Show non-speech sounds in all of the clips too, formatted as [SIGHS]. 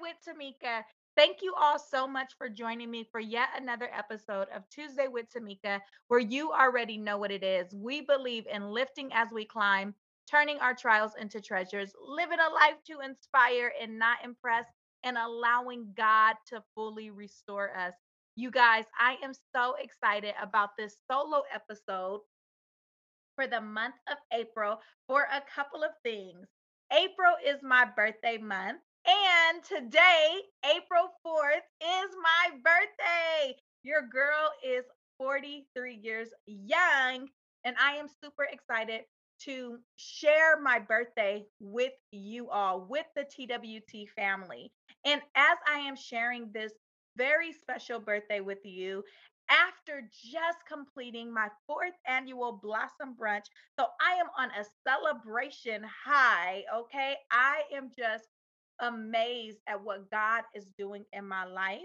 with Tamika. Thank you all so much for joining me for yet another episode of Tuesday with Tamika, where you already know what it is. We believe in lifting as we climb, turning our trials into treasures, living a life to inspire and not impress, and allowing God to fully restore us. You guys, I am so excited about this solo episode for the month of April for a couple of things. April is my birthday month. And today, April 4th, is my birthday. Your girl is 43 years young, and I am super excited to share my birthday with you all, with the TWT family. And as I am sharing this very special birthday with you, after just completing my fourth annual Blossom Brunch. So I am on a celebration high. Okay. I am just amazed at what God is doing in my life.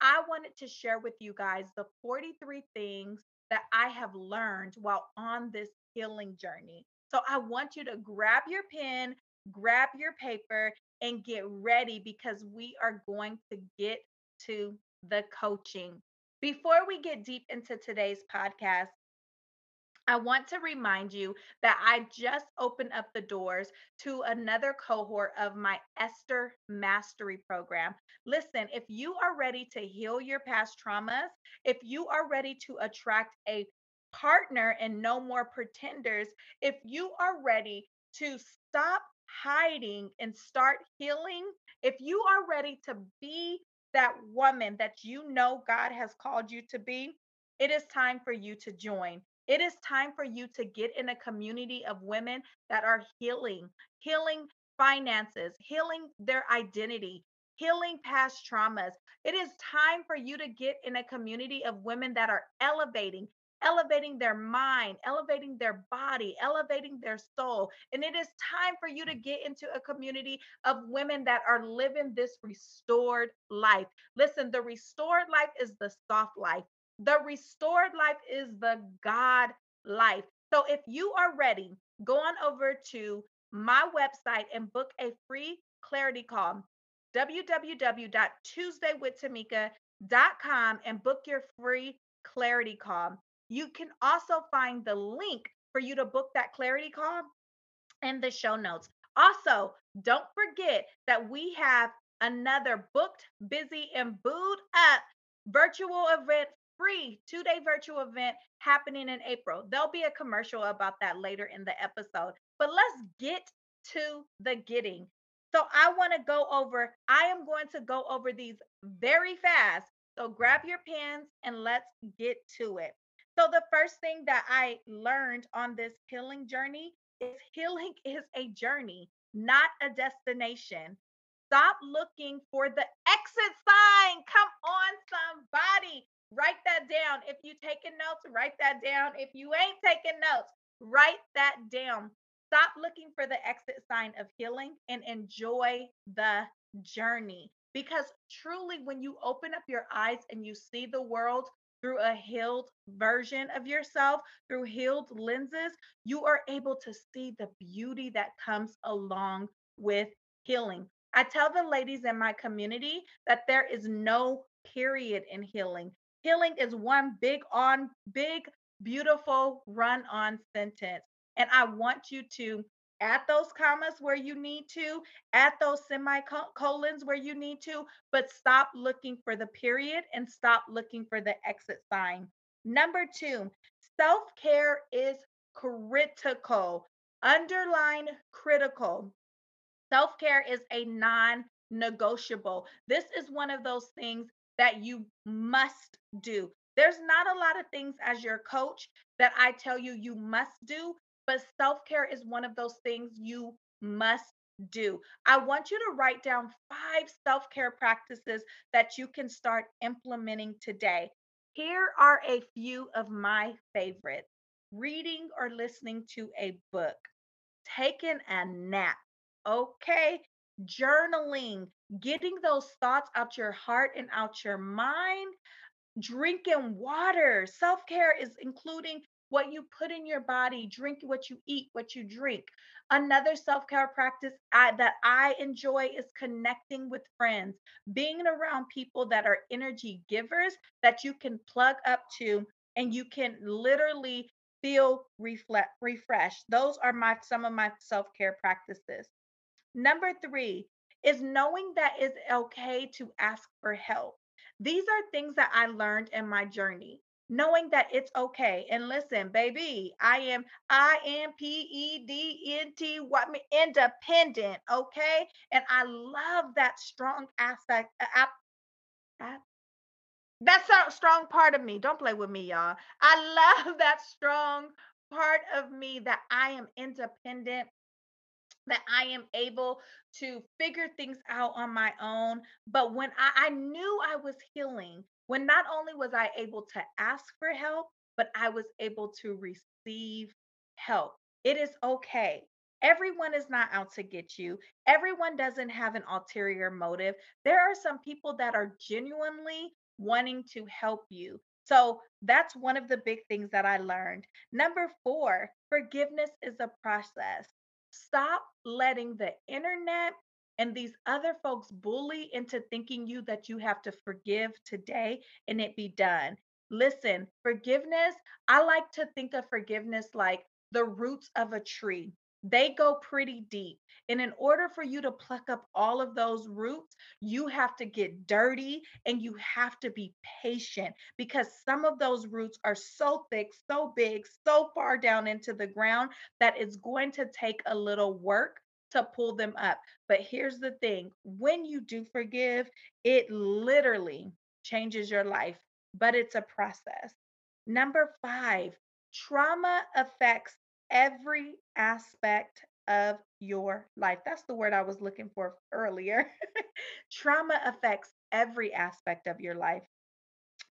I wanted to share with you guys the 43 things that I have learned while on this healing journey. So I want you to grab your pen, grab your paper, and get ready because we are going to get to the coaching. Before we get deep into today's podcast, I want to remind you that I just opened up the doors to another cohort of my Esther Mastery Program. Listen, if you are ready to heal your past traumas, if you are ready to attract a partner and no more pretenders, if you are ready to stop hiding and start healing, if you are ready to be that woman that you know God has called you to be, it is time for you to join. It is time for you to get in a community of women that are healing, healing finances, healing their identity, healing past traumas. It is time for you to get in a community of women that are elevating, elevating their mind, elevating their body, elevating their soul. And it is time for you to get into a community of women that are living this restored life. Listen, the restored life is the soft life, the restored life is the God life. So if you are ready, go on over to my website and book a free clarity call www.tuesdaywithtamika.com and book your free clarity call. You can also find the link for you to book that clarity call in the show notes. Also, don't forget that we have another booked, busy, and booed up virtual event, free two day virtual event happening in April. There'll be a commercial about that later in the episode. But let's get to the getting. So I want to go over, I am going to go over these very fast. So grab your pens and let's get to it. So, the first thing that I learned on this healing journey is healing [LAUGHS] is a journey, not a destination. Stop looking for the exit sign. Come on, somebody. Write that down. If you taking notes, write that down. If you ain't taking notes, write that down. Stop looking for the exit sign of healing and enjoy the journey. Because truly, when you open up your eyes and you see the world through a healed version of yourself, through healed lenses, you are able to see the beauty that comes along with healing. I tell the ladies in my community that there is no period in healing. Healing is one big on big beautiful run on sentence. And I want you to add those commas where you need to, add those semicolons where you need to, but stop looking for the period and stop looking for the exit sign. Number two, self care is critical. Underline critical. Self care is a non negotiable. This is one of those things that you must do. There's not a lot of things as your coach that I tell you you must do, but self care is one of those things you must do. I want you to write down five self care practices that you can start implementing today. Here are a few of my favorites reading or listening to a book, taking a nap, okay? Journaling, getting those thoughts out your heart and out your mind, drinking water. Self care is including what you put in your body, drink what you eat, what you drink. Another self care practice I, that I enjoy is connecting with friends, being around people that are energy givers that you can plug up to and you can literally feel reflect, refreshed. Those are my some of my self care practices. Number three is knowing that it's okay to ask for help. These are things that I learned in my journey. Knowing that it's okay. And listen, baby, I am I M P E D N T what me independent, okay? And I love that strong aspect. Uh, that's a strong part of me. Don't play with me, y'all. I [LAUGHS] love that strong part of me that I am independent that I am able to figure things out on my own. But when I, I knew I was healing, when not only was I able to ask for help, but I was able to receive help. It is okay. Everyone is not out to get you. Everyone doesn't have an ulterior motive. There are some people that are genuinely wanting to help you. So that's one of the big things that I learned. Number four, forgiveness is a process. Stop letting the internet and these other folks bully into thinking you that you have to forgive today and it be done. Listen, forgiveness, I like to think of forgiveness like the roots of a tree they go pretty deep. And in order for you to pluck up all of those roots, you have to get dirty and you have to be patient because some of those roots are so thick, so big, so far down into the ground that it's going to take a little work to pull them up. But here's the thing when you do forgive, it literally changes your life, but it's a process. Number five, trauma affects every aspect of your life. That's the word I was looking for earlier. [LAUGHS] Trauma affects every aspect of your life.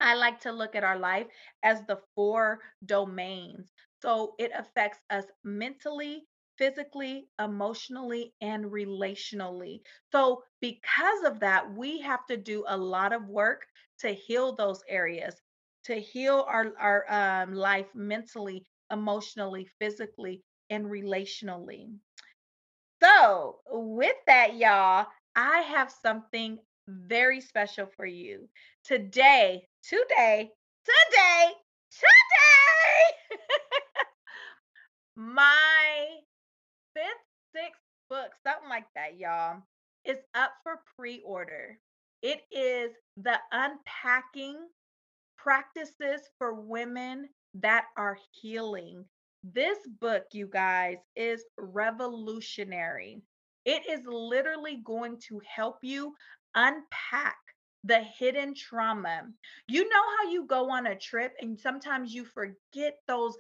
I like to look at our life as the four domains. So it affects us mentally, physically, emotionally, and relationally. So, because of that, we have to do a lot of work to heal those areas, to heal our, our um, life mentally, emotionally, physically, and relationally. So, with that, y'all, I have something very special for you. Today, today, today, today, [LAUGHS] my fifth, sixth book, something like that, y'all, is up for pre order. It is the unpacking practices for women that are healing. This book, you guys, is revolutionary. It is literally going to help you unpack the hidden trauma. You know how you go on a trip and sometimes you forget those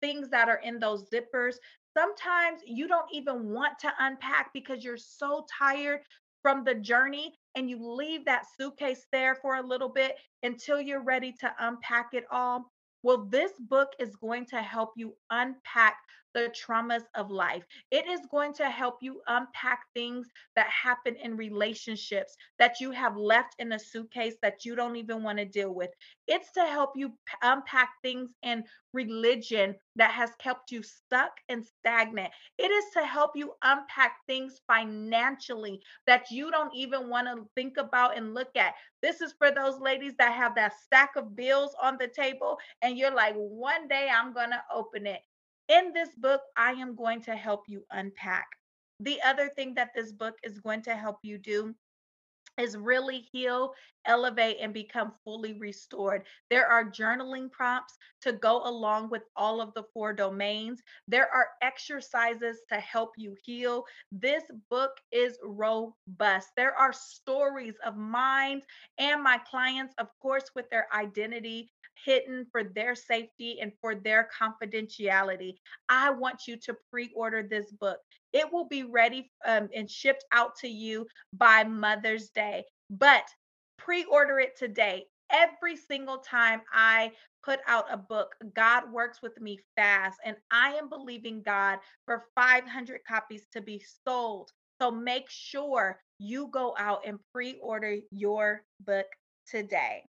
things that are in those zippers. Sometimes you don't even want to unpack because you're so tired from the journey and you leave that suitcase there for a little bit until you're ready to unpack it all. Well, this book is going to help you unpack the traumas of life. It is going to help you unpack things that happen in relationships that you have left in a suitcase that you don't even want to deal with. It's to help you unpack things in religion that has kept you stuck and stagnant. It is to help you unpack things financially that you don't even want to think about and look at. This is for those ladies that have that stack of bills on the table and you're like, one day I'm going to open it. In this book, I am going to help you unpack. The other thing that this book is going to help you do is really heal, elevate, and become fully restored. There are journaling prompts to go along with all of the four domains. There are exercises to help you heal. This book is robust. There are stories of mine and my clients, of course, with their identity hidden for their safety and for their confidentiality. I want you to pre order this book. It will be ready um, and shipped out to you by Mother's Day, but pre order it today. Every single time I put out a book, God works with me fast, and I am believing God for 500 copies to be sold. So make sure you go out and pre order your book today.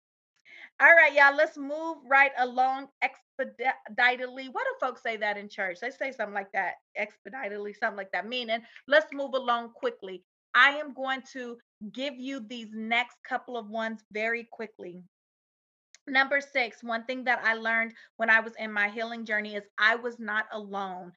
All right, y'all, let's move right along expeditedly. What do folks say that in church? They say something like that, expeditedly, something like that, meaning let's move along quickly. I am going to give you these next couple of ones very quickly. Number six, one thing that I learned when I was in my healing journey is I was not alone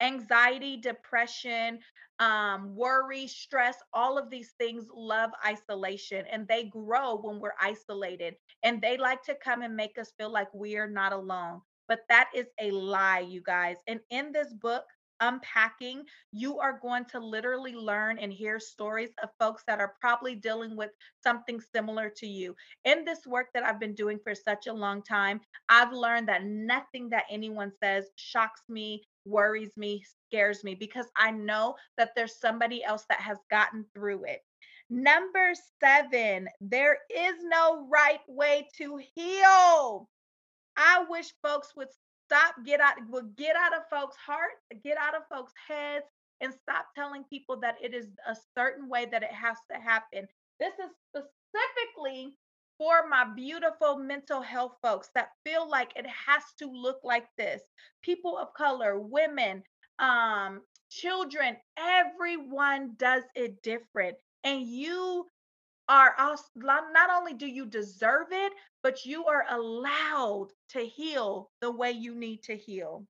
anxiety, depression, um, worry, stress, all of these things love isolation and they grow when we're isolated. And they like to come and make us feel like we are not alone. But that is a lie, you guys. And in this book, Unpacking, you are going to literally learn and hear stories of folks that are probably dealing with something similar to you. In this work that I've been doing for such a long time, I've learned that nothing that anyone says shocks me, worries me, scares me because I know that there's somebody else that has gotten through it. Number seven, there is no right way to heal. I wish folks would stop, get out, would get out of folks' hearts, get out of folks' heads, and stop telling people that it is a certain way that it has to happen. This is specifically for my beautiful mental health folks that feel like it has to look like this people of color women um children everyone does it different and you are also, not only do you deserve it but you are allowed to heal the way you need to heal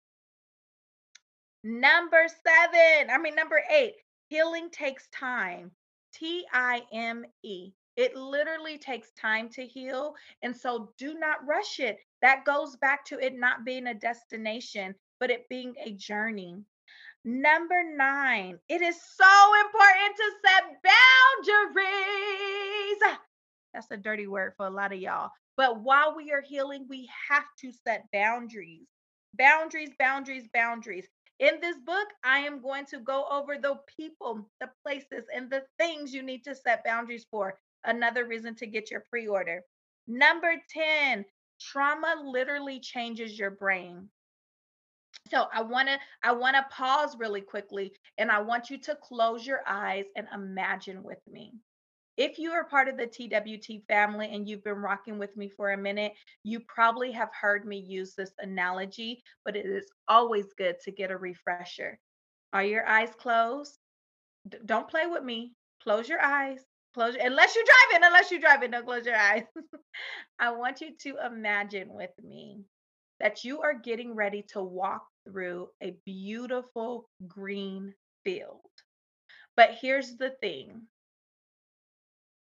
number 7 i mean number 8 healing takes time T I M E it literally takes time to heal. And so do not rush it. That goes back to it not being a destination, but it being a journey. Number nine, it is so important to set boundaries. That's a dirty word for a lot of y'all. But while we are healing, we have to set boundaries. Boundaries, boundaries, boundaries. In this book, I am going to go over the people, the places, and the things you need to set boundaries for another reason to get your pre order. Number 10, trauma literally changes your brain. So I want to I want to pause really quickly and I want you to close your eyes and imagine with me. If you are part of the TWT family and you've been rocking with me for a minute, you probably have heard me use this analogy, but it is always good to get a refresher. Are your eyes closed? D- don't play with me. Close your eyes. Close your, unless you're driving, unless you're driving, don't close your eyes. [LAUGHS] I want you to imagine with me that you are getting ready to walk through a beautiful green field. But here's the thing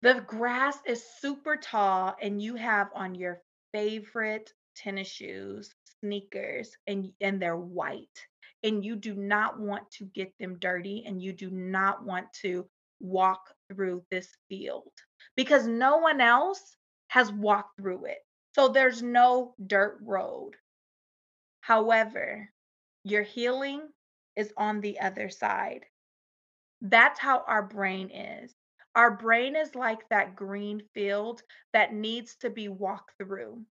the grass is super tall, and you have on your favorite tennis shoes, sneakers, and, and they're white. And you do not want to get them dirty, and you do not want to walk through this field because no one else has walked through it. So there's no dirt road. However, your healing is on the other side. That's how our brain is. Our brain is like that green field that needs to be walked through.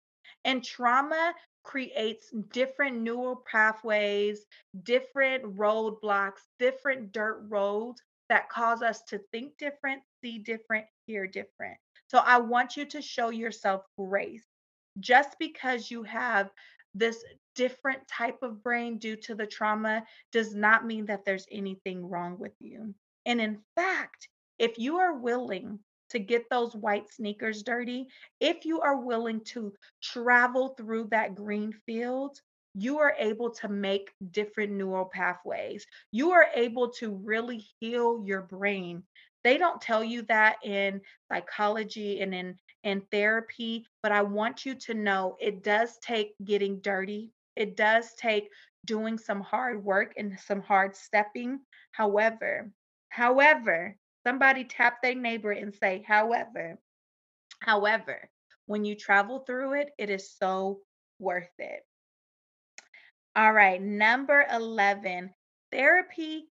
And trauma creates different neural pathways, different roadblocks, different dirt roads that cause us to think different, see different, hear different. So I want you to show yourself grace. Just because you have this different type of brain due to the trauma does not mean that there's anything wrong with you. And in fact, if you are willing to get those white sneakers dirty, if you are willing to travel through that green field, you are able to make different neural pathways. You are able to really heal your brain. They don't tell you that in psychology and in, in therapy, but I want you to know it does take getting dirty. It does take doing some hard work and some hard stepping. However, however, somebody tap their neighbor and say, however, however, when you travel through it, it is so worth it. All right, number 11, therapy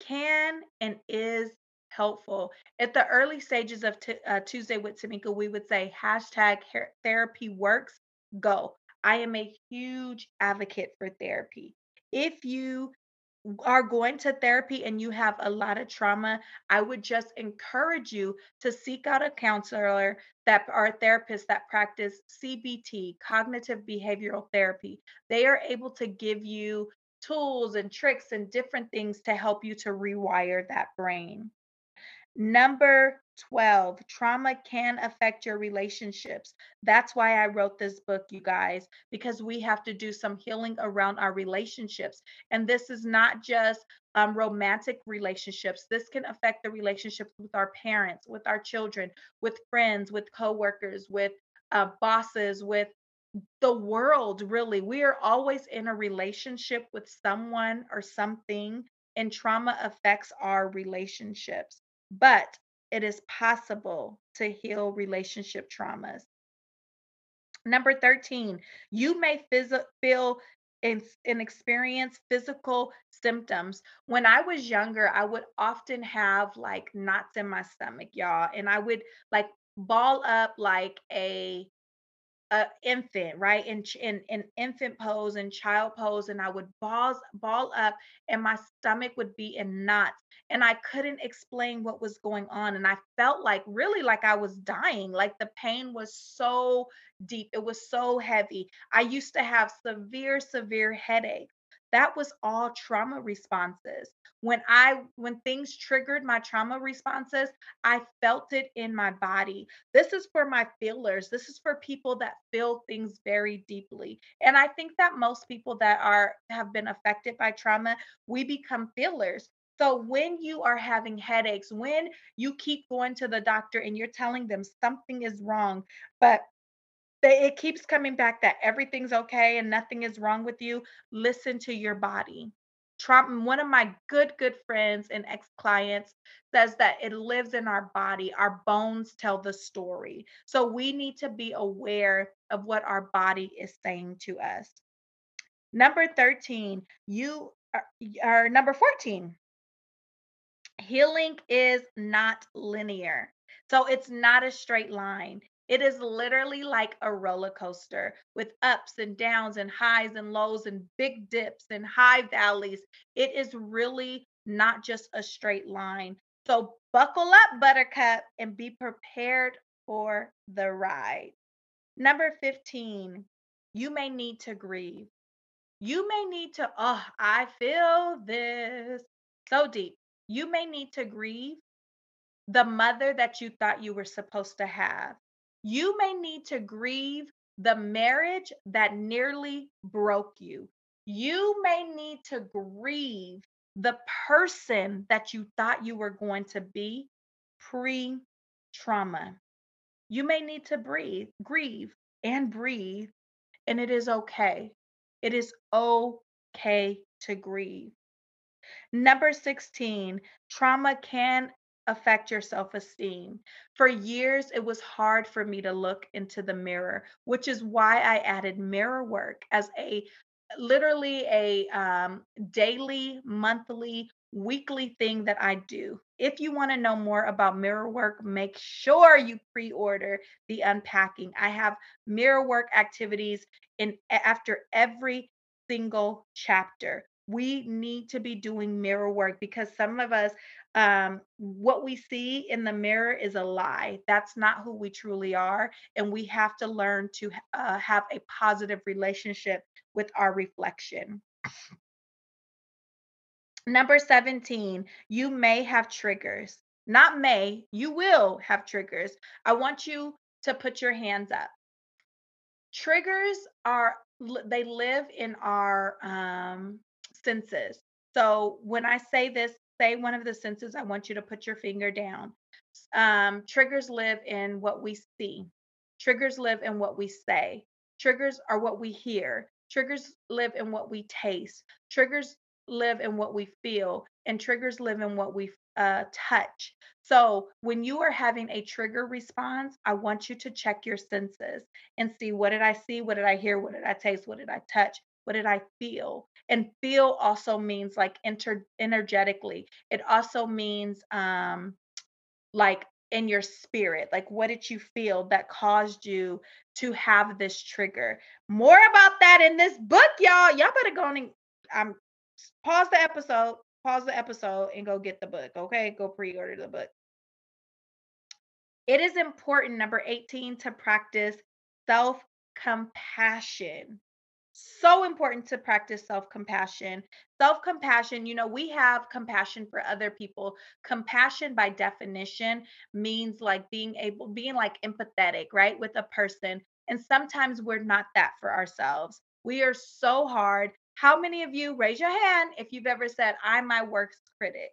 can and is helpful. At the early stages of t- uh, Tuesday with Tamika, we would say hashtag therapy works, go. I am a huge advocate for therapy. If you are going to therapy and you have a lot of trauma, I would just encourage you to seek out a counselor that are therapists that practice CBT, cognitive behavioral therapy. They are able to give you tools and tricks and different things to help you to rewire that brain. Number 12, trauma can affect your relationships. That's why I wrote this book, you guys, because we have to do some healing around our relationships. And this is not just um, romantic relationships. This can affect the relationships with our parents, with our children, with friends, with coworkers, with uh, bosses, with the world, really. We are always in a relationship with someone or something, and trauma affects our relationships but it is possible to heal relationship traumas. Number 13, you may phys- feel and, and experience physical symptoms. When I was younger, I would often have like knots in my stomach, y'all, and I would like ball up like a a infant, right? In, in in infant pose and child pose, and I would balls ball up, and my stomach would be in knots, and I couldn't explain what was going on, and I felt like really like I was dying. Like the pain was so deep, it was so heavy. I used to have severe, severe headaches. That was all trauma responses. When i when things triggered my trauma responses i felt it in my body. This is for my feelers. This is for people that feel things very deeply. And i think that most people that are have been affected by trauma we become feelers. So when you are having headaches when you keep going to the doctor and you're telling them something is wrong but it keeps coming back that everything's okay and nothing is wrong with you listen to your body. Trauma one of my good good friends and ex-clients says that it lives in our body our bones tell the story. So we need to be aware of what our body is saying to us. Number 13 you are, are number 14 healing is not linear. So it's not a straight line it is literally like a roller coaster with ups and downs and highs and lows and big dips and high valleys. It is really not just a straight line. So buckle up, Buttercup, and be prepared for the ride. Number 15, you may need to grieve. You may need to, oh, I feel this so deep. You may need to grieve the mother that you thought you were supposed to have. You may need to grieve the marriage that nearly broke you. You may need to grieve the person that you thought you were going to be pre trauma. You may need to breathe, grieve and breathe, and it is okay. It is okay to grieve. Number 16, trauma can affect your self esteem. For years, it was hard for me to look into the mirror, which is why I added mirror work as a literally a um, daily, monthly, weekly thing that I do. If you want to know more about mirror work, make sure you pre-order the unpacking. I have mirror work activities in after every single chapter. We need to be doing mirror work because some of us um, what we see in the mirror is a lie. That's not who we truly are. And we have to learn to uh, have a positive relationship with our reflection. Number 17, you may have triggers. Not may, you will have triggers. I want you to put your hands up. Triggers are, they live in our um, senses. So when I say this, say one of the senses, I want you to put your finger down. Um, triggers live in what we see, triggers live in what we say, triggers are what we hear, triggers live in what we taste, triggers live in what we feel, and triggers live in what we uh, touch. So when you are having a trigger response, I want you to check your senses and see what did I see, what did I hear, what did I taste, what did I touch, what did I feel? And feel also means like enter energetically. It also means um like in your spirit. Like what did you feel that caused you to have this trigger? More about that in this book, y'all. Y'all better go and I'm pause the episode, pause the episode, and go get the book. Okay, go pre-order the book. It is important, number 18, to practice self compassion. So important to practice self compassion. Self compassion, you know, we have compassion for other people. Compassion, by definition, means like being able, being like empathetic, right, with a person. And sometimes we're not that for ourselves. We are so hard. How many of you raise your hand if you've ever said, I'm my worst critic?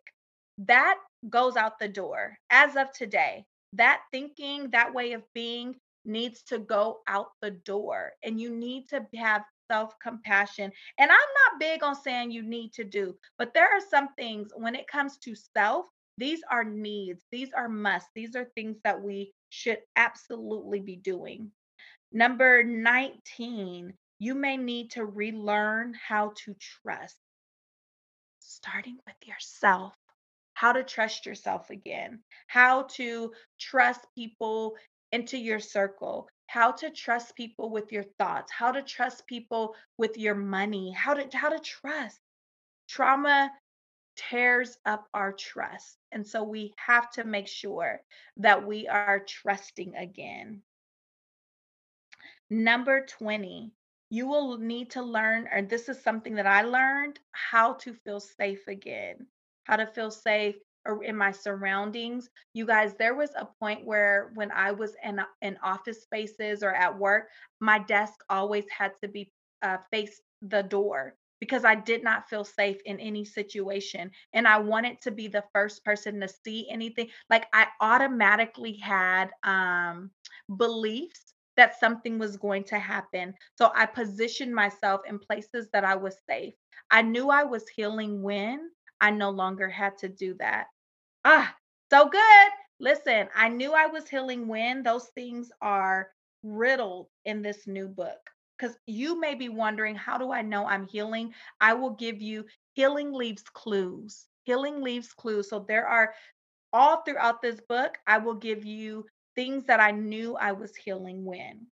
That goes out the door as of today. That thinking, that way of being needs to go out the door. And you need to have self compassion. And I'm not big on saying you need to do, but there are some things when it comes to self, these are needs, these are musts, these are things that we should absolutely be doing. Number 19, you may need to relearn how to trust, starting with yourself. How to trust yourself again, how to trust people into your circle, how to trust people with your thoughts, how to trust people with your money, how to how to trust. Trauma tears up our trust. And so we have to make sure that we are trusting again. Number 20, you will need to learn, or this is something that I learned, how to feel safe again, how to feel safe or in my surroundings. You guys, there was a point where when I was in in office spaces or at work, my desk always had to be uh, face the door because I did not feel safe in any situation. And I wanted to be the first person to see anything. Like I automatically had um, beliefs that something was going to happen. So I positioned myself in places that I was safe. I knew I was healing when I no longer had to do that. Ah, so good. Listen, I knew I was healing when those things are riddled in this new book. Because you may be wondering, how do I know I'm healing? I will give you healing leaves clues. Healing leaves clues. So there are all throughout this book, I will give you things that I knew I was healing when.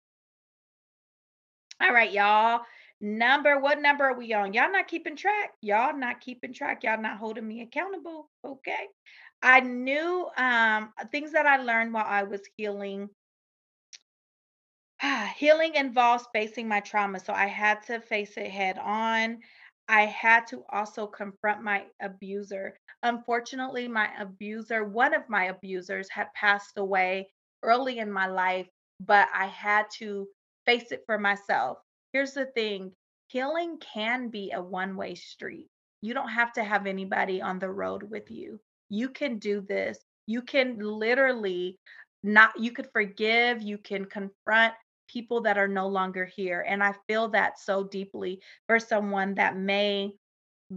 All right, y'all. Number, what number are we on? Y'all not keeping track. Y'all not keeping track. Y'all not holding me accountable. Okay. I knew um, things that I learned while I was healing. [SIGHS] healing involves facing my trauma. So I had to face it head on. I had to also confront my abuser. Unfortunately, my abuser, one of my abusers, had passed away early in my life, but I had to face it for myself. Here's the thing healing can be a one way street. You don't have to have anybody on the road with you. You can do this. You can literally not, you could forgive, you can confront people that are no longer here. And I feel that so deeply for someone that may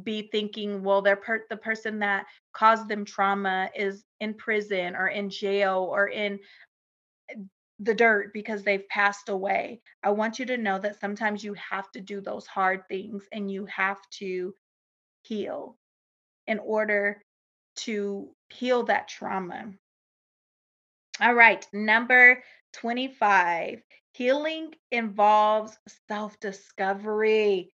be thinking, well, they're per- the person that caused them trauma is in prison or in jail or in eh, the dirt because they've passed away. I want you to know that sometimes you have to do those hard things and you have to heal in order to heal that trauma. All right, number 25. Healing involves self discovery.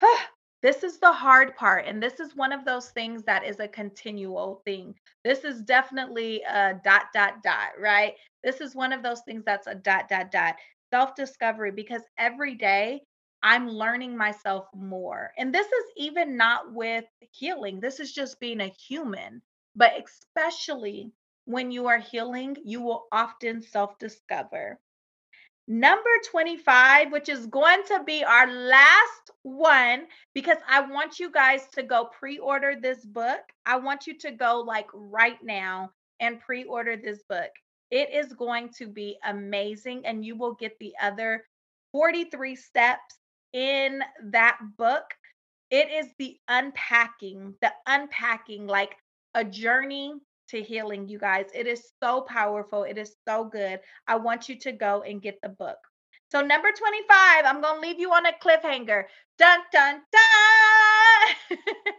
[SIGHS] this is the hard part. And this is one of those things that is a continual thing. This is definitely a dot, dot, dot, right? This is one of those things that's a dot, dot, dot. Self discovery, because every day I'm learning myself more. And this is even not with healing, this is just being a human. But especially when you are healing, you will often self discover. Number 25, which is going to be our last one, because I want you guys to go pre order this book. I want you to go like right now and pre order this book. It is going to be amazing, and you will get the other 43 steps in that book. It is the unpacking, the unpacking, like a journey to healing, you guys. It is so powerful. It is so good. I want you to go and get the book. So, number 25, I'm going to leave you on a cliffhanger. Dun, dun, dun. [LAUGHS]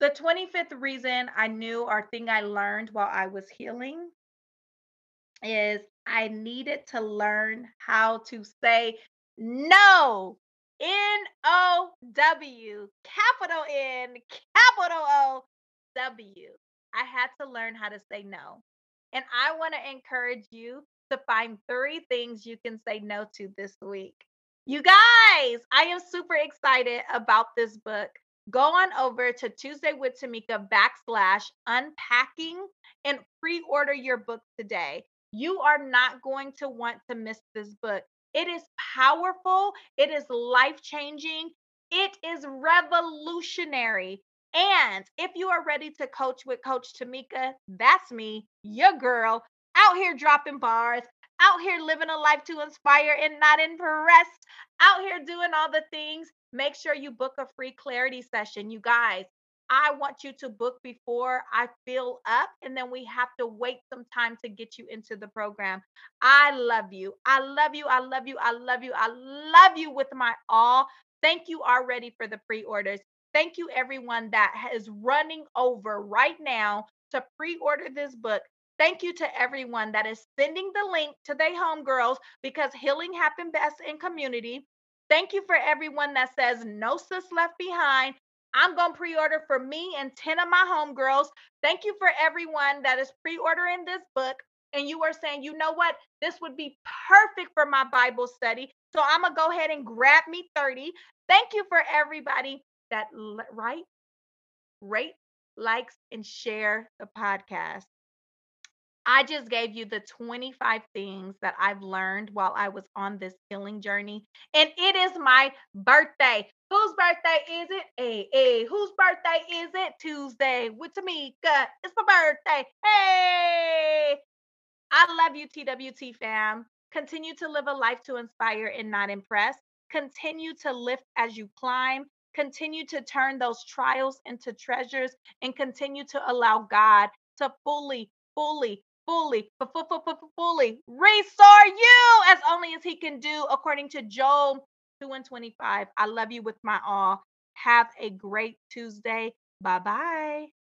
the 25th reason I knew or thing I learned while I was healing is I needed to learn how to say no. N O W, capital N, capital O W. I had to learn how to say no. And I want to encourage you to find three things you can say no to this week. You guys, I am super excited about this book. Go on over to Tuesday with Tamika backslash unpacking and pre order your book today. You are not going to want to miss this book. It is powerful, it is life changing, it is revolutionary. And if you are ready to coach with Coach Tamika, that's me, your girl, out here dropping bars, out here living a life to inspire and not impress, out here doing all the things. Make sure you book a free clarity session. You guys, I want you to book before I fill up, and then we have to wait some time to get you into the program. I love you. I love you. I love you. I love you. I love you with my all. Thank you already for the pre orders. Thank you, everyone that is running over right now to pre order this book. Thank you to everyone that is sending the link to their homegirls because healing happened best in community. Thank you for everyone that says no sis left behind. I'm going to pre order for me and 10 of my homegirls. Thank you for everyone that is pre ordering this book. And you are saying, you know what? This would be perfect for my Bible study. So I'm going to go ahead and grab me 30. Thank you for everybody that right, rate, likes, and share the podcast. I just gave you the 25 things that I've learned while I was on this healing journey. And it is my birthday. Whose birthday is it? Hey, hey, whose birthday is it? Tuesday with Tamika. It's my birthday. Hey, I love you, TWT fam. Continue to live a life to inspire and not impress. Continue to lift as you climb. Continue to turn those trials into treasures and continue to allow God to fully, fully, fully, fully restore you as only as he can do according to Joel 2 and 25. I love you with my all. Have a great Tuesday. Bye bye.